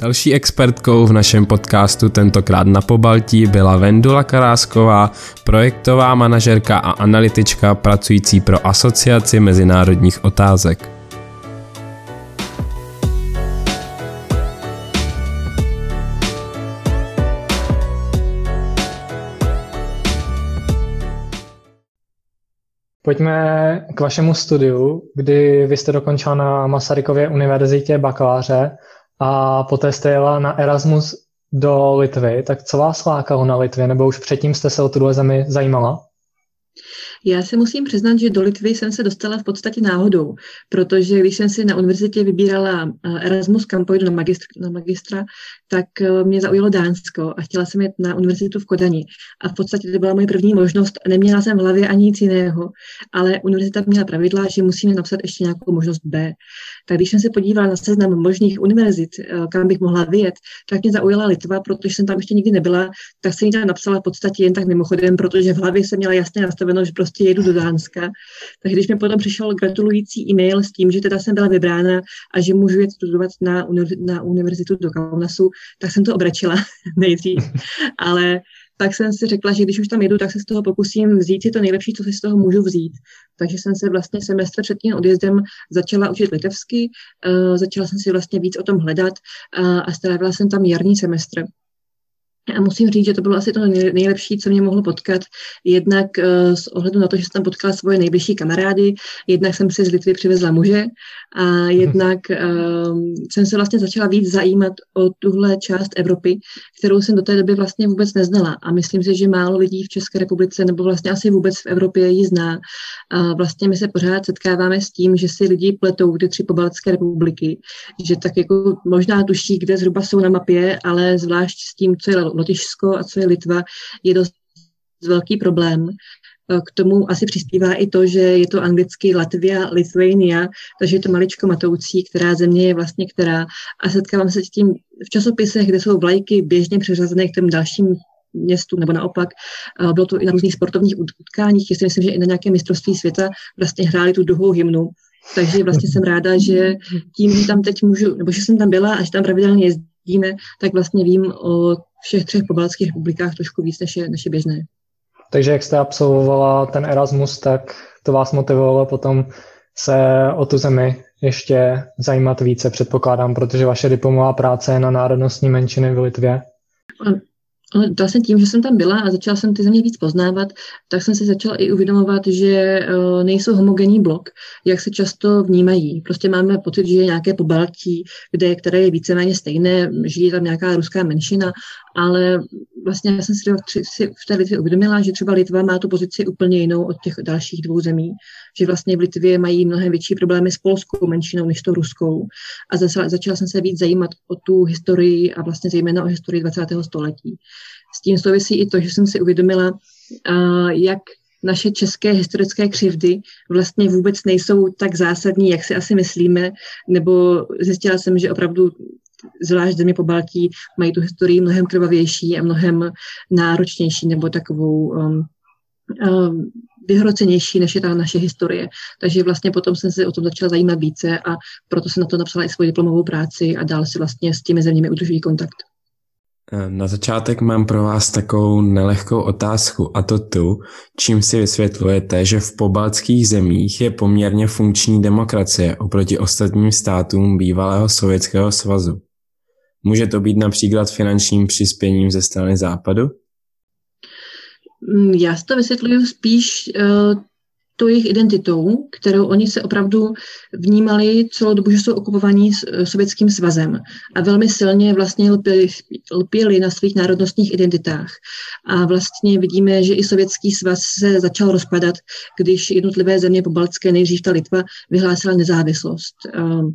Další expertkou v našem podcastu tentokrát na Pobaltí byla Vendula Karásková, projektová manažerka a analytička pracující pro Asociaci mezinárodních otázek. Pojďme k vašemu studiu, kdy vy jste dokončila na Masarykově univerzitě bakaláře a poté jste jela na Erasmus do Litvy. Tak co vás lákalo na Litvě, nebo už předtím jste se o tuhle zemi zajímala? Já se musím přiznat, že do Litvy jsem se dostala v podstatě náhodou, protože když jsem si na univerzitě vybírala eh, Erasmus, kam pojdu na, magistr, na magistra, tak eh, mě zaujalo Dánsko a chtěla jsem jít na univerzitu v Kodani. A v podstatě to byla moje první možnost. Neměla jsem v hlavě ani nic jiného, ale univerzita měla pravidla, že musíme napsat ještě nějakou možnost B. Tak když jsem se podívala na seznam možných univerzit, eh, kam bych mohla vyjet, tak mě zaujala Litva, protože jsem tam ještě nikdy nebyla, tak jsem ji tam napsala v podstatě jen tak mimochodem, protože v hlavě jsem měla jasně nastaveno, že prostě jedu do Dánska. Tak když mi potom přišel gratulující e-mail s tím, že teda jsem byla vybrána a že můžu jet studovat na, na univerzitu do Kaunasu, tak jsem to obračila nejdřív. Ale tak jsem si řekla, že když už tam jedu, tak se z toho pokusím vzít si to nejlepší, co si z toho můžu vzít. Takže jsem se vlastně semestr před tím odjezdem začala učit litevsky, uh, začala jsem si vlastně víc o tom hledat uh, a strávila jsem tam jarní semestr. A musím říct, že to bylo asi to nejlepší, co mě mohlo potkat. Jednak uh, s ohledu na to, že jsem tam potkala svoje nejbližší kamarády, jednak jsem si z Litvy přivezla muže a jednak uh, jsem se vlastně začala víc zajímat o tuhle část Evropy, kterou jsem do té doby vlastně vůbec neznala. A myslím si, že málo lidí v České republice nebo vlastně asi vůbec v Evropě ji zná. A vlastně my se pořád setkáváme s tím, že si lidi pletou ty tři pobaltské republiky, že tak jako možná tuší, kde zhruba jsou na mapě, ale zvlášť s tím, co je Lotyšsko a co je Litva, je dost velký problém. E, k tomu asi přispívá i to, že je to anglicky Latvia, Lithuania, takže je to maličko matoucí, která země je vlastně která. A setkávám se s tím v časopisech, kde jsou vlajky běžně přeřazené k těm dalším městu, nebo naopak. E, bylo to i na různých sportovních utkáních, jestli myslím, že i na nějaké mistrovství světa vlastně hráli tu druhou hymnu. Takže vlastně jsem ráda, že tím, že tam teď můžu, nebo že jsem tam byla a že tam pravidelně jezdíme, tak vlastně vím o všech třech pobaltských republikách trošku víc, než je, než je běžné. Takže jak jste absolvovala ten Erasmus, tak to vás motivovalo potom se o tu zemi ještě zajímat více, předpokládám, protože vaše diplomová práce je na národnostní menšiny v Litvě. Ale vlastně tím, že jsem tam byla a začala jsem ty země víc poznávat, tak jsem se začala i uvědomovat, že eh, nejsou homogenní blok, jak se často vnímají. Prostě máme pocit, že je nějaké pobaltí, kde, které je víceméně stejné, žije tam nějaká ruská menšina, ale vlastně já jsem si, v té Litvě uvědomila, že třeba Litva má tu pozici úplně jinou od těch dalších dvou zemí, že vlastně v Litvě mají mnohem větší problémy s polskou menšinou než tou ruskou. A začala, začala jsem se víc zajímat o tu historii a vlastně zejména o historii 20. století. S tím souvisí i to, že jsem si uvědomila, jak naše české historické křivdy vlastně vůbec nejsou tak zásadní, jak si asi myslíme, nebo zjistila jsem, že opravdu zvlášť země po Baltí mají tu historii mnohem krvavější a mnohem náročnější nebo takovou um, um, vyhrocenější, než je ta naše historie. Takže vlastně potom jsem se o tom začala zajímat více a proto jsem na to napsala i svoji diplomovou práci a dál si vlastně s těmi zeměmi udržují kontakt. Na začátek mám pro vás takovou nelehkou otázku a to tu, čím si vysvětlujete, že v pobaltských zemích je poměrně funkční demokracie oproti ostatním státům bývalého Sovětského svazu. Může to být například finančním přispěním ze strany západu? Mm, já si to vysvětluju spíš uh, tou jejich identitou, kterou oni se opravdu vnímali celou dobu, že jsou okupovaní eh, sovětským svazem a velmi silně vlastně lpěli, na svých národnostních identitách. A vlastně vidíme, že i sovětský svaz se začal rozpadat, když jednotlivé země po Baltské, nejdřív ta Litva, vyhlásila nezávislost. Uh,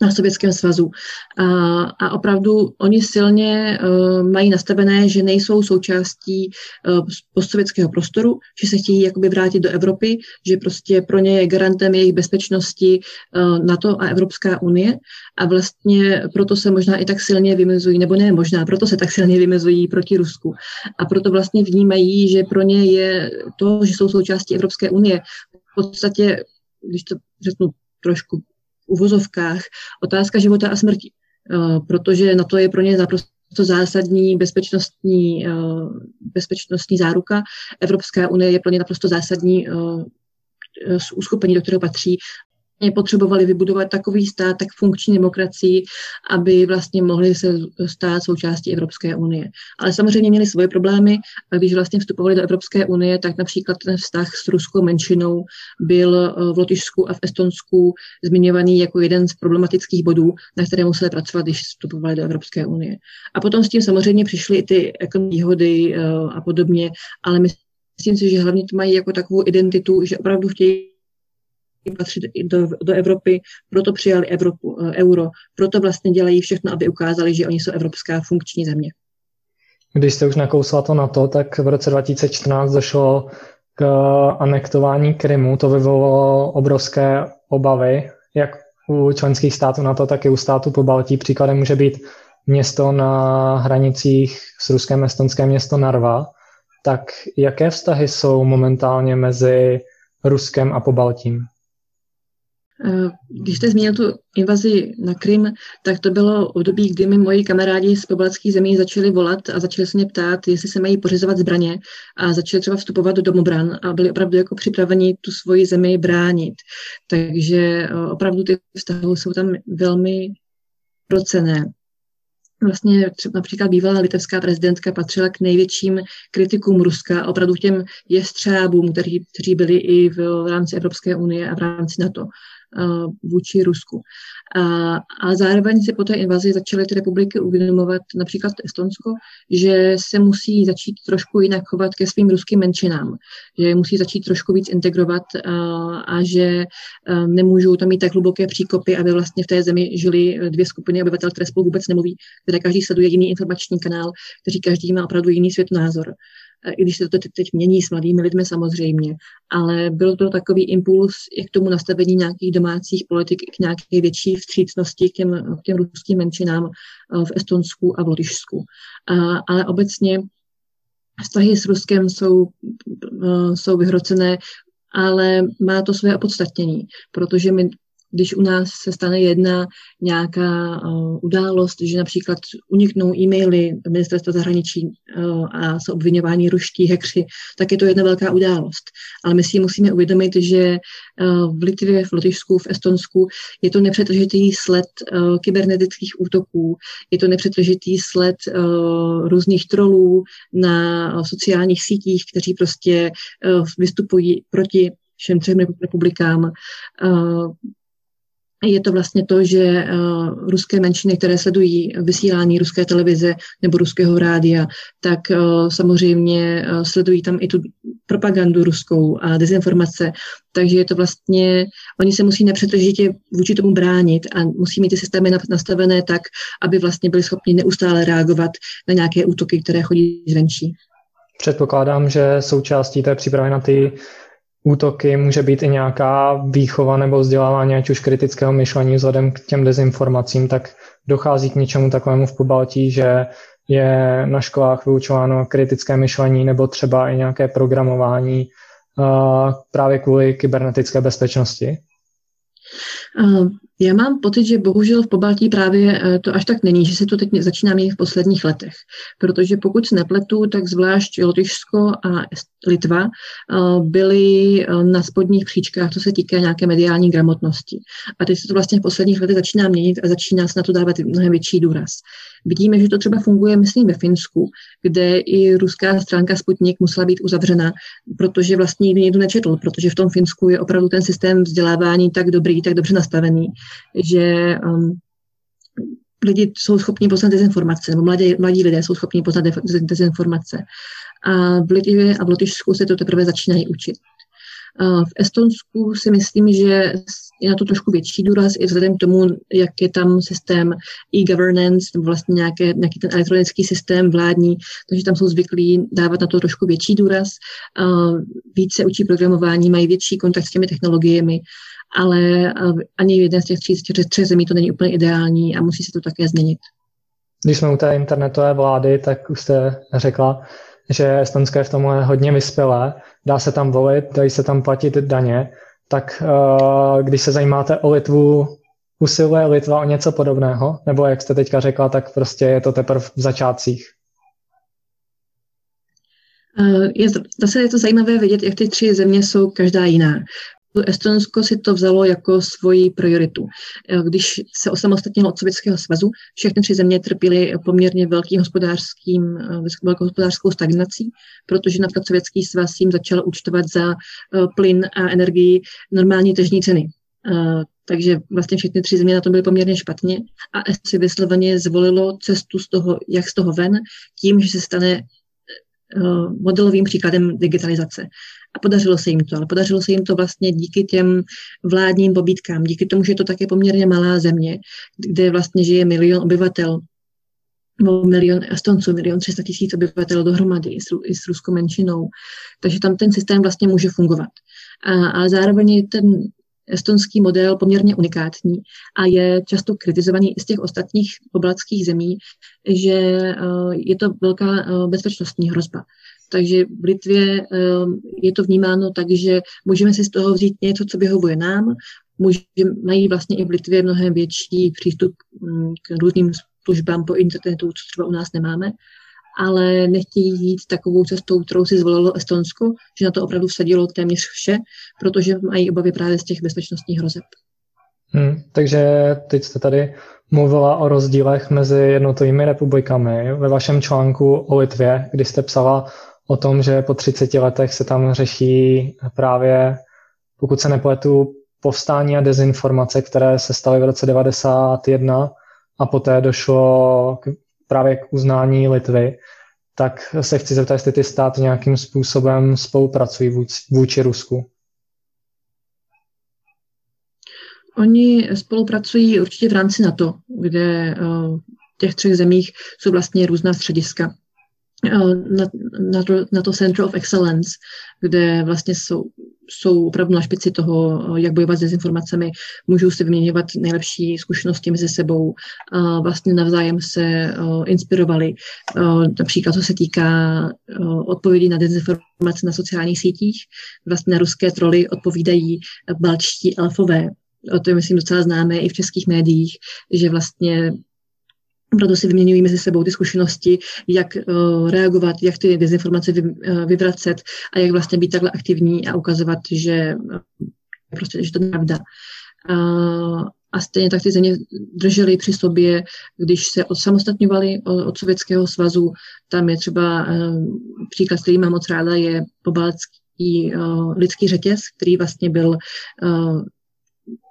na Sovětském svazu. A, a opravdu oni silně uh, mají nastavené, že nejsou součástí uh, postsovětského prostoru, že se chtějí jakoby vrátit do Evropy, že prostě pro ně je garantem jejich bezpečnosti uh, NATO a Evropská unie a vlastně proto se možná i tak silně vymezují, nebo ne možná, proto se tak silně vymezují proti Rusku. A proto vlastně vnímají, že pro ně je to, že jsou součástí Evropské unie, v podstatě, když to řeknu trošku uvozovkách otázka života a smrti. protože na to je pro ně naprosto to zásadní bezpečnostní, bezpečnostní záruka. Evropská unie je pro ně naprosto zásadní uskupení, do kterého patří potřebovali vybudovat takový stát, tak funkční demokracii, aby vlastně mohli se stát součástí Evropské unie. Ale samozřejmě měli svoje problémy když vlastně vstupovali do Evropské unie, tak například ten vztah s ruskou menšinou byl eh, v Lotyšsku a v Estonsku zmiňovaný jako jeden z problematických bodů, na které museli pracovat, když vstupovali do Evropské unie. A potom s tím samozřejmě přišly i ty výhody eh, a podobně, ale myslím si, že hlavně to mají jako takovou identitu, že opravdu chtějí patřit do, do Evropy, proto přijali Evropu, eh, euro, proto vlastně dělají všechno, aby ukázali, že oni jsou evropská funkční země. Když jste už nakousla to na to, tak v roce 2014 došlo k anektování Krymu. To vyvolalo obrovské obavy, jak u členských států na to, tak i u států po Baltí. Příkladem může být město na hranicích s Ruskem, estonské město Narva. Tak jaké vztahy jsou momentálně mezi Ruskem a Pobaltím? Eh, když jste zmínil tu invazi na Krym, tak to bylo období, kdy mi moji kamarádi z pobaltských zemí začali volat a začali se mě ptát, jestli se mají pořizovat zbraně a začali třeba vstupovat do domobran a byli opravdu jako připraveni tu svoji zemi bránit. Takže eh, opravdu ty vztahy jsou tam velmi procené. Vlastně třeba například bývalá litevská prezidentka patřila k největším kritikům Ruska, opravdu těm jestřábům, kteří, kteří byli i v, v rámci Evropské unie a v rámci NATO. Eh, vůči Rusku. A, a zároveň si po té invazi začaly ty republiky uvědomovat, například Estonsko, že se musí začít trošku jinak chovat ke svým ruským menšinám, že musí začít trošku víc integrovat a, eh, a že a eh, nemůžou tam mít tak hluboké příkopy, aby vlastně v té zemi žili dvě skupiny obyvatel, které spolu vůbec nemluví, které každý sleduje jiný informační kanál, kteří každý má opravdu jiný světonázor i když se to teď mění s mladými lidmi samozřejmě, ale byl to takový impuls i k tomu nastavení nějakých domácích politik, k nějaké větší vstřícnosti k těm, k těm ruským menšinám eh, v Estonsku a v Lotyšsku. Ale obecně vztahy s Ruskem jsou, eh, jsou vyhrocené, ale má to své opodstatnění, protože my když u nás se stane jedna nějaká uh, událost, že například uniknou e-maily ministerstva zahraničí uh, a jsou obvinováni ruští hekři, tak je to jedna velká událost. Ale my si musíme uvědomit, že uh, v Litvě, v Lotyšsku, v Estonsku je to nepřetržitý sled uh, kybernetických útoků, je to nepřetržitý sled uh, různých trolů na uh, sociálních sítích, kteří prostě uh, vystupují proti všem třem republikám. Uh, je to vlastně to, že uh, ruské menšiny, které sledují vysílání ruské televize nebo ruského rádia, tak uh, samozřejmě uh, sledují tam i tu propagandu ruskou a dezinformace. Takže je to vlastně, oni se musí nepřetržitě vůči tomu bránit a musí mít ty systémy nastavené tak, aby vlastně byli schopni neustále reagovat na nějaké útoky, které chodí zvenčí. Předpokládám, že součástí té přípravy na ty útoky může být i nějaká výchova nebo vzdělávání, ať už kritického myšlení vzhledem k těm dezinformacím, tak dochází k něčemu takovému v Pobaltí, že je na školách vyučováno kritické myšlení nebo třeba i nějaké programování uh, právě kvůli kybernetické bezpečnosti? Já mám pocit, že bohužel v Pobaltí právě eh, to až tak není, že se to teď začíná měnit v posledních letech. Protože pokud se nepletu, tak zvlášť Lotyšsko a Litva eh, byly eh, na spodních příčkách, co se týká nějaké mediální gramotnosti. A teď se to vlastně v posledních letech začíná měnit a začíná se na to dávat mnohem větší důraz. Vidíme, že to třeba funguje, myslím, ve Finsku, kde i ruská stránka Sputnik musela být uzavřena, protože vlastně nikdy někdo nečetl, protože v tom Finsku je opravdu ten systém vzdělávání tak dobrý, tak dobře nastavený, že um, lidi jsou schopni poznat dezinformace, nebo mladí, mladí lidé jsou schopni poznat dezinformace. A v Litvě a v Lotyšsku se to teprve začínají učit. V Estonsku si myslím, že je na to trošku větší důraz i vzhledem k tomu, jak je tam systém e-governance, nebo vlastně nějaké, nějaký ten elektronický systém vládní, takže tam jsou zvyklí dávat na to trošku větší důraz. Více učí programování, mají větší kontakt s těmi technologiemi, ale ani jeden z těch tří, třech zemí to není úplně ideální a musí se to také změnit. Když jsme u té internetové vlády, tak už jste řekla, že Estonsko je v tomhle hodně vyspělé, dá se tam volit, dají se tam platit daně, tak uh, když se zajímáte o Litvu usiluje Litva o něco podobného? Nebo jak jste teďka řekla, tak prostě je to teprve v začátcích? Eh, je, zase je to zajímavé vidět, jak ty tři země jsou každá jiná. Estonsko si to vzalo jako svoji prioritu. Eh, když se osamostatnilo od Sovětského svazu, všechny tři země trpěly poměrně velkým hospodářským, eh, velkou hospodářskou stagnací, protože například Sovětský svaz jim začal účtovat za plyn a energii normální tržní ceny. Takže vlastně všechny tři země na to byly poměrně špatně a si vysloveně zvolilo cestu z toho, jak z toho ven, tím, že se stane Eh, modelovým příkladem digitalizace. A podařilo se jim to, ale podařilo se jim to vlastně díky těm vládním pobítkám, díky tomu, že je to také poměrně malá země, kde vlastně žije milion obyvatel, milion Estonců, milion 300 tisíc obyvatel dohromady i s, i s ruskou menšinou. Takže tam ten systém vlastně může fungovat. A, a zároveň ten estonský model poměrně unikátní a je často kritizovaný i z těch ostatních pobaltských zemí, že eh, je to velká eh, bezpečnostní hrozba. Takže v Litvě eh, je to vnímáno tak, že můžeme si z toho vzít něco, co vyhovuje nám, může, mají vlastně i v Litvě mnohem větší přístup mm, k různým službám po internetu, co třeba u nás nemáme ale nechtějí jít takovou cestou, kterou si zvolilo Estonsko, že na to opravdu vsadilo téměř vše, protože mají obavy právě z těch bezpečnostních hrozeb. Hmm, takže teď jste tady mluvila o rozdílech mezi jednotlivými republikami. Ve vašem článku o Litvě, kdy jste psala o tom, že po 30 letech se tam řeší právě, pokud se nepletu, povstání a dezinformace, které se staly v roce 91 a poté došlo k právě k uznání Litvy, tak se chci zeptat, jestli ty státy nějakým způsobem spolupracují vůči Rusku. Oni spolupracují určitě v rámci NATO, kde eh, v těch třech zemích jsou vlastně různá střediska. Eh, na, na, to, na to Center of Excellence, kde vlastně jsou jsou opravdu na špici toho, jak bojovat s dezinformacemi, můžou si vyměňovat nejlepší zkušenosti mezi sebou, vlastně navzájem se inspirovali. Například co se týká odpovědí na dezinformace na sociálních sítích, vlastně na ruské troly odpovídají balčtí elfové. To je, myslím, docela známé i v českých médiích, že vlastně proto si vyměňují mezi sebou ty zkušenosti, jak uh, reagovat, jak ty dezinformace vy, uh, vyvracet a jak vlastně být takhle aktivní a ukazovat, že uh, prostě, že to je pravda. A stejně tak ty země držely při sobě, když se odsamostatňovali od Sovětského svazu. Tam je třeba příklad, který mám moc ráda, je pobaltský lidský řetěz, který vlastně byl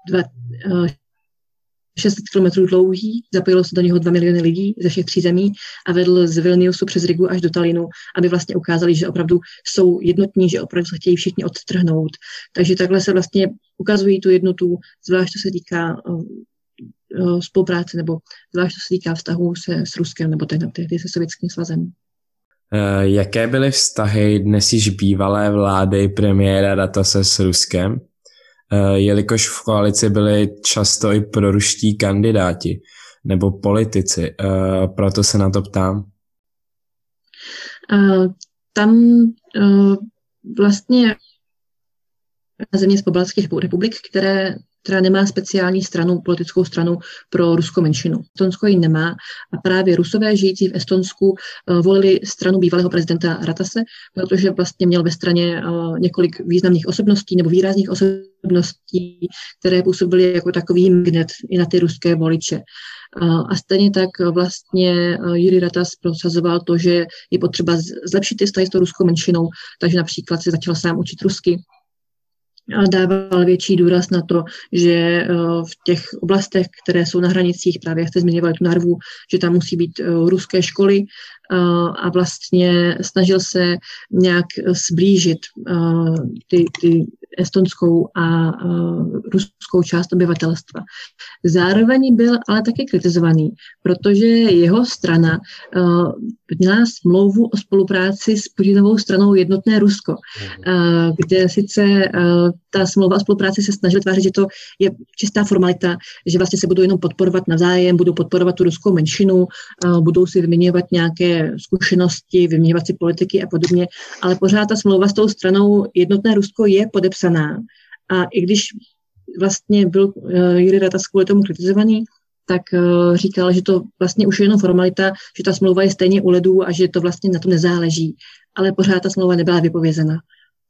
dva, 600 km dlouhý, zapojilo se do něho 2 miliony lidí ze všech tří zemí a vedl z Vilniusu přes Rigu až do Talinu, aby vlastně ukázali, že opravdu jsou jednotní, že opravdu se chtějí všichni odtrhnout. Takže takhle se vlastně ukazují tu jednotu, zvlášť to se týká uh, spolupráce nebo zvlášť to se týká vztahu se s Ruskem nebo tehdy se Sovětským svazem. Jaké byly vztahy dnes již bývalé vlády premiéra Ratase s Ruskem? Eh, jelikož v koalici byli často i proruští kandidáti nebo politici. Eh, proto se na to ptám. Uh, tam vlastně země z pobaltských republik, které která nemá speciální stranu, politickou stranu pro ruskou menšinu. Estonsko ji nemá a právě rusové žijící v Estonsku uh, volili stranu bývalého prezidenta Ratase, protože vlastně měl ve straně uh, několik významných osobností nebo výrazných osobností, které působily jako takový magnet i na ty ruské voliče. Uh, a stejně tak vlastně Jiri Ratas prosazoval to, že je potřeba zlepšit ty vztahy s tou ruskou menšinou, takže například se začal sám učit rusky, dával větší důraz na to, že eh, v těch oblastech, které jsou na hranicích, právě jak jste zmiňovali tu Narvu, že tam musí být eh, ruské školy a vlastně snažil se nějak zblížit ty, ty estonskou a ruskou část obyvatelstva. Zároveň byl ale také kritizovaný, protože jeho strana měla smlouvu o spolupráci s Putinovou stranou Jednotné Rusko, mhm. kde sice ta smlouva o spolupráci se snažila tvářit, že to je čistá formalita, že vlastně se budou jenom podporovat navzájem, budou podporovat tu ruskou menšinu, budou si vyměňovat nějaké zkušenosti, vyměňovat si politiky a podobně, ale pořád ta smlouva s tou stranou jednotné Rusko je podepsaná. A i když vlastně byl Jiri Ratas kvůli tomu kritizovaný, tak říkal, že to vlastně už je jenom formalita, že ta smlouva je stejně u ledů a že to vlastně na to nezáleží. Ale pořád ta smlouva nebyla vypovězena.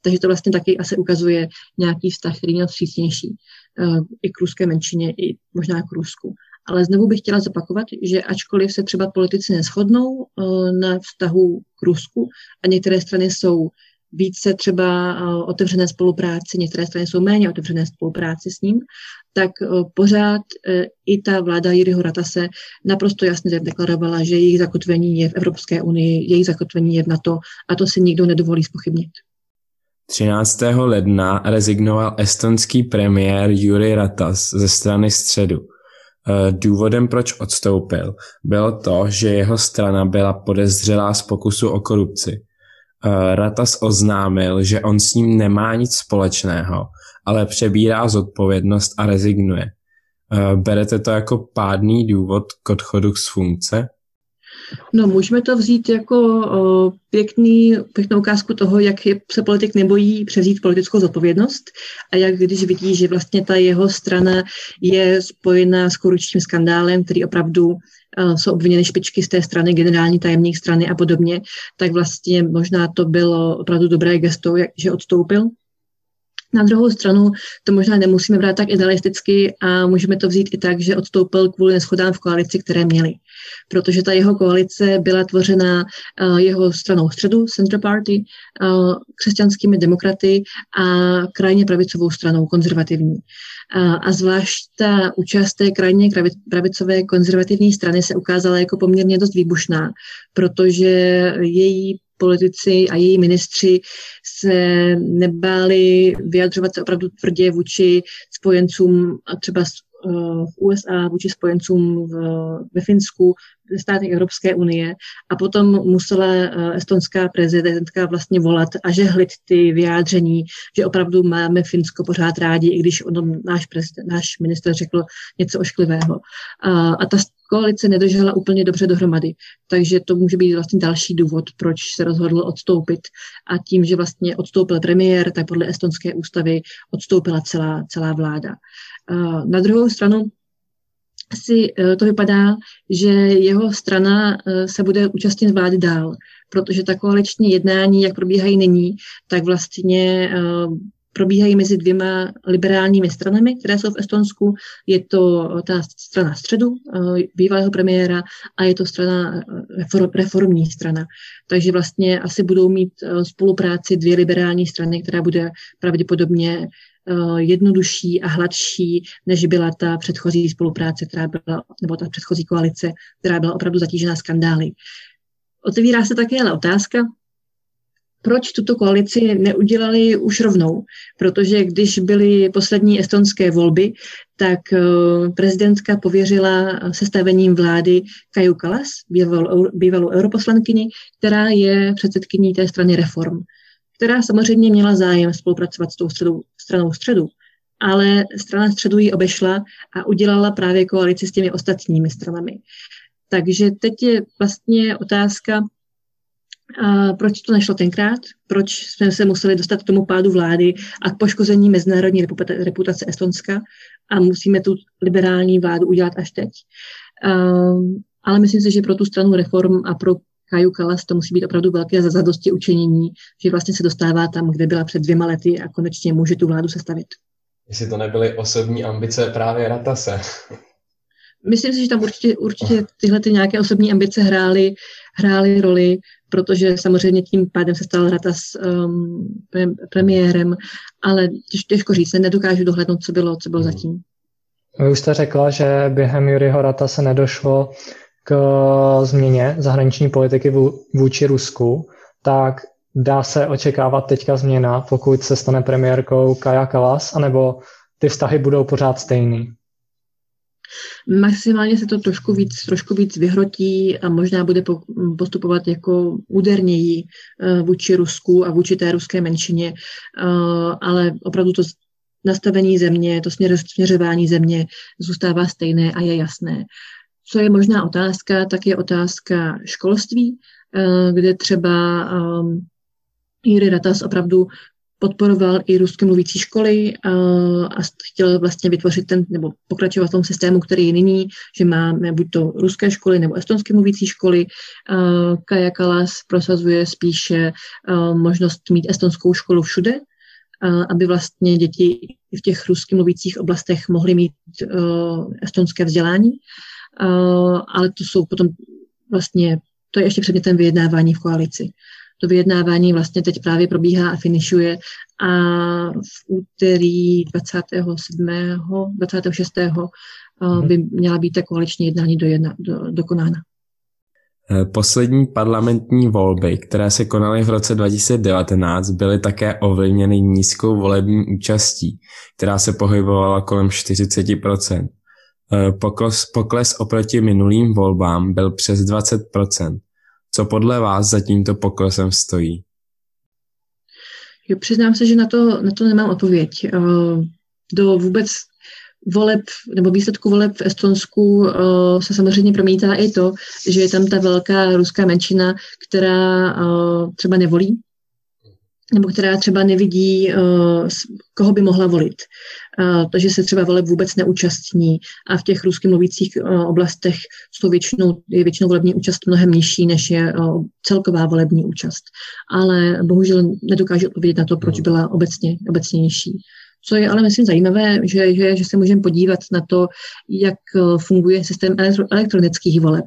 Takže to vlastně taky asi ukazuje nějaký vztah, který měl přísnější i k ruské menšině, i možná k Rusku. Ale znovu bych chtěla zopakovat, že ačkoliv se třeba politici neschodnou eh, na vztahu k Rusku a některé strany jsou více třeba eh, otevřené spolupráci, některé strany jsou méně otevřené spolupráci s ním, tak eh, pořád i ta vláda Jiřího Ratase naprosto jasně deklarovala, že jejich zakotvení je v Evropské unii, jejich zakotvení je v NATO a to si nikdo nedovolí spochybnit. 13. ledna rezignoval estonský premiér Juri Ratas ze strany středu. Eh, důvodem, proč odstoupil, bylo to, že jeho strana byla podezřelá z pokusu o korupci. Eh, Ratas oznámil, že on s ním nemá nic společného, ale přebírá zodpovědnost a rezignuje. Eh, berete to jako pádný důvod k odchodu z funkce? No, můžeme to vzít jako o, pěkný, pěknou ukázku toho, jak je, se politik nebojí převzít politickou zodpovědnost a jak když vidí, že vlastně ta jeho strana je spojena s korupčním skandálem, který opravdu o, jsou obviněny špičky z té strany, generální tajemník strany a podobně, tak vlastně možná to bylo opravdu dobré gesto, jak, že odstoupil. Na druhou stranu to možná nemusíme brát tak idealisticky a můžeme to vzít i tak, že odstoupil kvůli neschodám v koalici, které měli protože ta jeho koalice byla tvořena uh, jeho stranou středu, Center Party, uh, křesťanskými demokraty a krajně pravicovou stranou, konzervativní. Uh, a zvlášť ta účast té krajně pravicové konzervativní strany se ukázala jako poměrně dost výbušná, protože její politici a její ministři se nebáli vyjadřovat se opravdu tvrdě vůči spojencům a třeba v USA vůči spojencům v, ve Finsku, ve státech Evropské unie a potom musela eh, estonská prezidentka vlastně volat a žehlit ty vyjádření, že opravdu máme Finsko pořád rádi, i když on náš, prezident, náš minister řekl něco ošklivého. A, a ta koalice nedržela úplně dobře dohromady, takže to může být vlastně další důvod, proč se rozhodl odstoupit. A tím, že vlastně odstoupil premiér, tak podle estonské ústavy odstoupila celá, celá vláda. Na druhou stranu si e, to vypadá, že jeho strana e, se bude účastnit vlády dál, protože ta koaliční jednání, jak probíhají nyní, tak vlastně probíhají mezi dvěma liberálními stranami, které jsou v Estonsku. Je to ta strana středu bývalého premiéra a je to strana reformní strana. Takže vlastně asi budou mít spolupráci dvě liberální strany, která bude pravděpodobně Eh, jednodušší a hladší, než byla ta předchozí spolupráce, která byla, nebo ta předchozí koalice, která byla opravdu zatížená skandály. Otevírá se také ale otázka, proč tuto koalici neudělali už rovnou. Protože když byly poslední estonské volby, tak eh, prezidentka pověřila sestavením vlády Kaju Kalas, bývalou, bývalou europoslankyni, která je předsedkyní té strany Reform která samozřejmě měla zájem spolupracovat s tou středou, stranou středu, ale strana středu ji obešla a udělala právě koalici s těmi ostatními stranami. Takže teď je vlastně otázka, a proč to nešlo tenkrát, proč jsme se museli dostat k tomu pádu vlády a k poškození mezinárodní reputace Estonska a musíme tu liberální vládu udělat až teď. Um, ale myslím si, že pro tu stranu reform a pro Kaju Kalas to musí být opravdu velké zadosti učenění, že vlastně se dostává tam, kde byla před dvěma lety a konečně může tu vládu sestavit. Jestli to nebyly osobní ambice právě Ratase. Myslím si, že tam určitě, určitě tyhle ty nějaké osobní ambice hrály, hrály roli, protože samozřejmě tím pádem se stal Ratas um, premiérem, ale těž, těžko říct, se nedokážu dohlednout, co bylo, co bylo hmm. zatím. Vy už jste řekla, že během Juryho Rata se nedošlo k změně zahraniční politiky vůči Rusku, tak dá se očekávat teďka změna, pokud se stane premiérkou Kaja Kalas, anebo ty vztahy budou pořád stejný? Maximálně se to trošku víc, trošku víc vyhrotí a možná bude postupovat jako úderněji eh, vůči Rusku a vůči té ruské menšině, eh, ale opravdu to nastavení země, to směřování země zůstává stejné a je jasné. Co je možná otázka, tak je otázka školství, eh, kde třeba um, Jiří Ratas opravdu podporoval i rusky mluvící školy a, a chtěl vlastně vytvořit ten, nebo pokračovat v tom systému, který je nyní, že máme buď to ruské školy nebo estonsky mluvící školy. Kaja Kalas prosazuje spíše možnost mít estonskou školu všude, aby vlastně děti v těch rusky mluvících oblastech mohly mít estonské vzdělání. Ale to jsou potom vlastně, to je ještě předmětem vyjednávání v koalici to vyjednávání vlastně teď právě probíhá a finišuje a v úterý 27. 26. Mhm. by měla být ta koaliční jednání dojedna, do, dokonána. Eh, poslední parlamentní volby, které se konaly v roce 2019, byly také ovlivněny nízkou volební účastí, která se pohybovala kolem 40%. Eh, pokles, pokles oproti minulým volbám byl přes 20%. Co podle vás za tímto poklesem stojí? Jo, přiznám se, že na to, na to nemám odpověď. Eh, do vůbec voleb nebo výsledku voleb v Estonsku uh, se samozřejmě promítá i to, že je tam ta velká ruská menšina, která uh, třeba nevolí nebo která třeba nevidí, uh, koho by mohla volit. Uh, takže se třeba voleb vůbec neúčastní a v těch rusky mluvících uh, oblastech jsou většinou, je většinou volební účast mnohem nižší, než je celková volební účast. Ale bohužel nedokážu odpovědět na to, proč byla obecně, obecně nižší. Co je ale, myslím, zajímavé, že, že, že se můžeme podívat na to, jak funguje systém elektronických voleb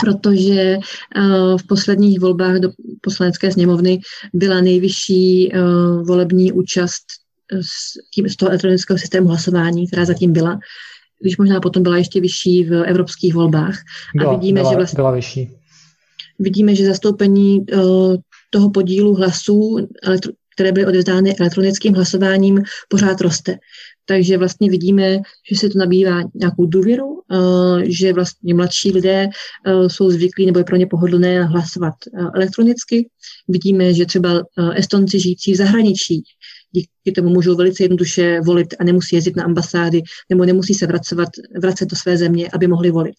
protože uh, v posledních volbách do poslanecké sněmovny byla nejvyšší uh, volební účast z, tím, z toho elektronického systému hlasování, která zatím byla, když možná potom byla ještě vyšší v evropských volbách. Byla, a vidíme, byla, že vlastně, byla vyšší. Vidíme, že zastoupení toho podílu hlasů, které byly odevzdány elektronickým hlasováním, pořád roste. Takže vlastně vidíme, že se to nabývá nějakou důvěru, eh, že vlastně mladší lidé eh, jsou zvyklí nebo je pro ně pohodlné hlasovat eh, elektronicky. Vidíme, že třeba Estonci žijící v zahraničí díky tomu můžou velice jednoduše volit a nemusí jezdit na ambasády nebo nemusí se vracet, vracet do své země, aby mohli volit.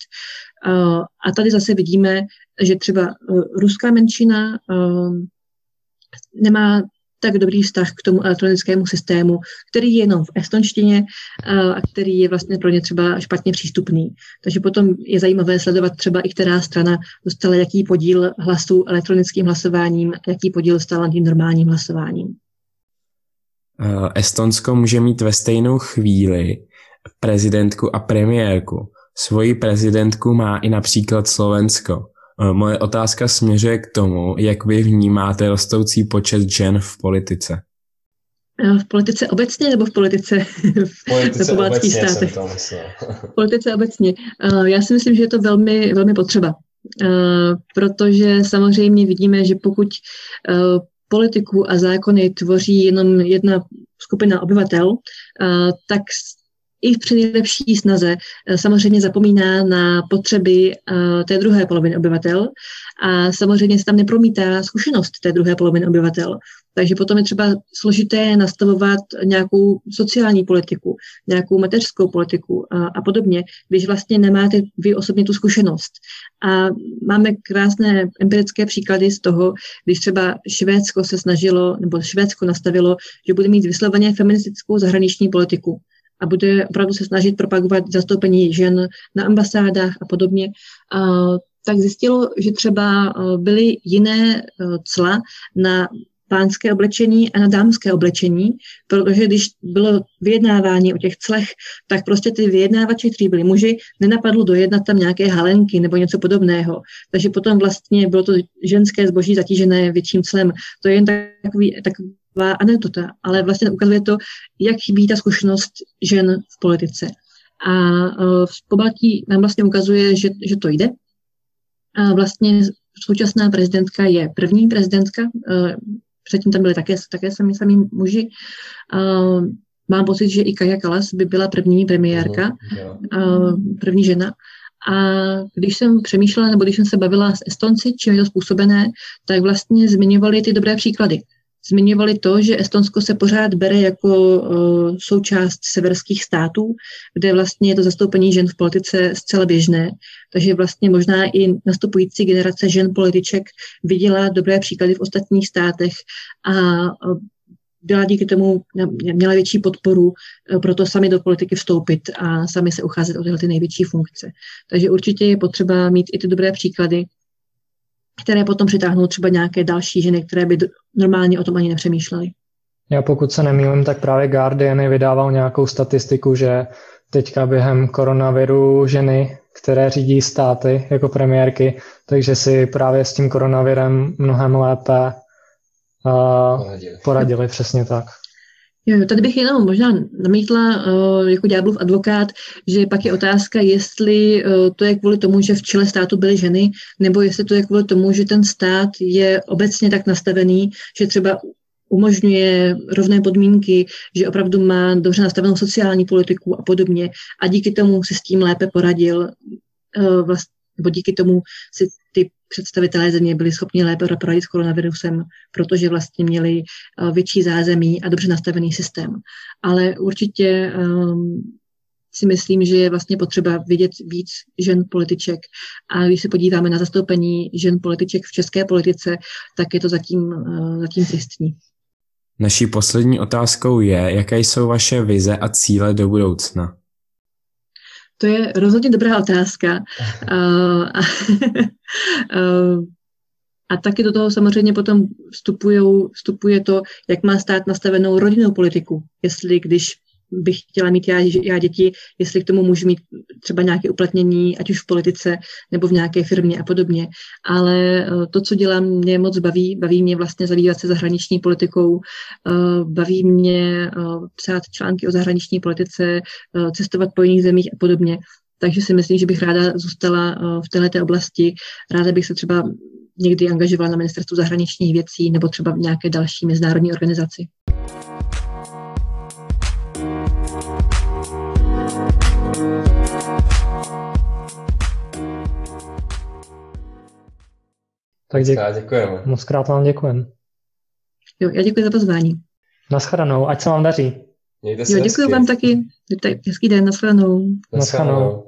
A tady zase vidíme, že třeba ruská menšina nemá tak dobrý vztah k tomu elektronickému systému, který je jenom v estonštině a který je vlastně pro ně třeba špatně přístupný. Takže potom je zajímavé sledovat třeba i která strana dostala jaký podíl hlasů elektronickým hlasováním jaký podíl dostala tím normálním hlasováním. Estonsko může mít ve stejnou chvíli prezidentku a premiérku. Svoji prezidentku má i například Slovensko. Eh, moje otázka směřuje k tomu, jak vy vnímáte rostoucí počet žen v politice. Eh, v politice obecně nebo v politice, v politice v pobaltských státech? v politice obecně. Eh, já si myslím, že je to velmi, velmi potřeba, protože samozřejmě vidíme, že pokud politiku a zákony tvoří jenom jedna skupina obyvatel, tak i při nejlepší snaze eh, samozřejmě zapomíná na potřeby eh, té druhé poloviny obyvatel a samozřejmě se tam nepromítá zkušenost té druhé poloviny obyvatel. Takže potom je třeba složité nastavovat nějakou sociální politiku, nějakou mateřskou politiku a, a podobně, když vlastně nemáte vy osobně tu zkušenost. A máme krásné empirické příklady z toho, když třeba Švédsko se snažilo, nebo Švédsko nastavilo, že bude mít vysloveně feministickou zahraniční politiku a bude opravdu se snažit propagovat zastoupení žen na ambasádách a podobně, tak zjistilo, že třeba byly jiné cla na pánské oblečení a na dámské oblečení, protože když bylo vyjednávání o těch clech, tak prostě ty vyjednávači, kteří byli muži, nenapadlo dojednat tam nějaké halenky nebo něco podobného. Takže potom vlastně bylo to ženské zboží zatížené větším clem. To je jen takový, takový anekdota, ale vlastně ukazuje to, jak chybí ta zkušenost žen v politice. A e, v Pobaltí nám vlastně ukazuje, že, že to jde. A vlastně současná prezidentka je první prezidentka, e, předtím tam byly také, také sami, sami muži. Mám pocit, že i Kaja Kalas by byla první premiérka, mhm, první žena. A když jsem přemýšlela, nebo když jsem se bavila s Estonci, čím je to způsobené, tak vlastně zmiňovali ty dobré příklady zmiňovali to, že Estonsko se pořád bere jako uh, součást severských států, kde vlastně je to zastoupení žen v politice zcela běžné. Takže vlastně možná i nastupující generace žen političek viděla dobré příklady v ostatních státech a uh, byla díky tomu, měla větší podporu pro to sami do politiky vstoupit a sami se ucházet o tyhle ty největší funkce. Takže určitě je potřeba mít i ty dobré příklady které potom přitáhnou třeba nějaké další ženy, které by normálně o tom ani nepřemýšlely. Já pokud se nemýlím, tak právě Guardian vydával nějakou statistiku, že teďka během koronaviru ženy, které řídí státy jako premiérky, takže si právě s tím koronavirem mnohem lépe uh, poradili. poradili, přesně tak. Jo, tady bych jenom možná namítla uh, jako ďáblův advokát, že pak je otázka, jestli uh, to je kvůli tomu, že v čele státu byly ženy, nebo jestli to je kvůli tomu, že ten stát je obecně tak nastavený, že třeba umožňuje rovné podmínky, že opravdu má dobře nastavenou sociální politiku a podobně a díky tomu si s tím lépe poradil, uh, vlast, nebo díky tomu si ty představitelé země byli schopni lépe poradit s koronavirusem, protože vlastně měli eh, větší zázemí a dobře nastavený systém. Ale určitě um, si myslím, že je vlastně potřeba vidět víc žen političek. A když se podíváme na zastoupení žen političek v české politice, tak je to zatím, uh, zatím tristní. Naší poslední otázkou je, jaké jsou vaše vize a cíle do budoucna? To je rozhodně dobrá otázka. Uh, a, uh, a taky do toho samozřejmě potom vstupuje to, jak má stát nastavenou rodinnou politiku. Jestli když bych chtěla mít já, já děti, jestli k tomu můžu mít třeba nějaké uplatnění, ať už v politice nebo v nějaké firmě a podobně. Ale eh, to, co dělám, mě moc baví. Baví mě vlastně zabývat se zahraniční politikou, eh, baví mě eh, psát články o zahraniční politice, cestovat po jiných zemích a podobně. Takže si myslím, že bych ráda zůstala v této oblasti. Ráda bych se třeba někdy angažovala na ministerstvu zahraničních věcí nebo třeba v nějaké další mezinárodní organizaci. Tak děk- děkujeme. Moc krát vám děkujeme. Jo, já děkuji za pozvání. Naschledanou, ať se vám daří. Mějte se jo, děkuji vám taky. Hezký den, naschledanou. Naschledanou.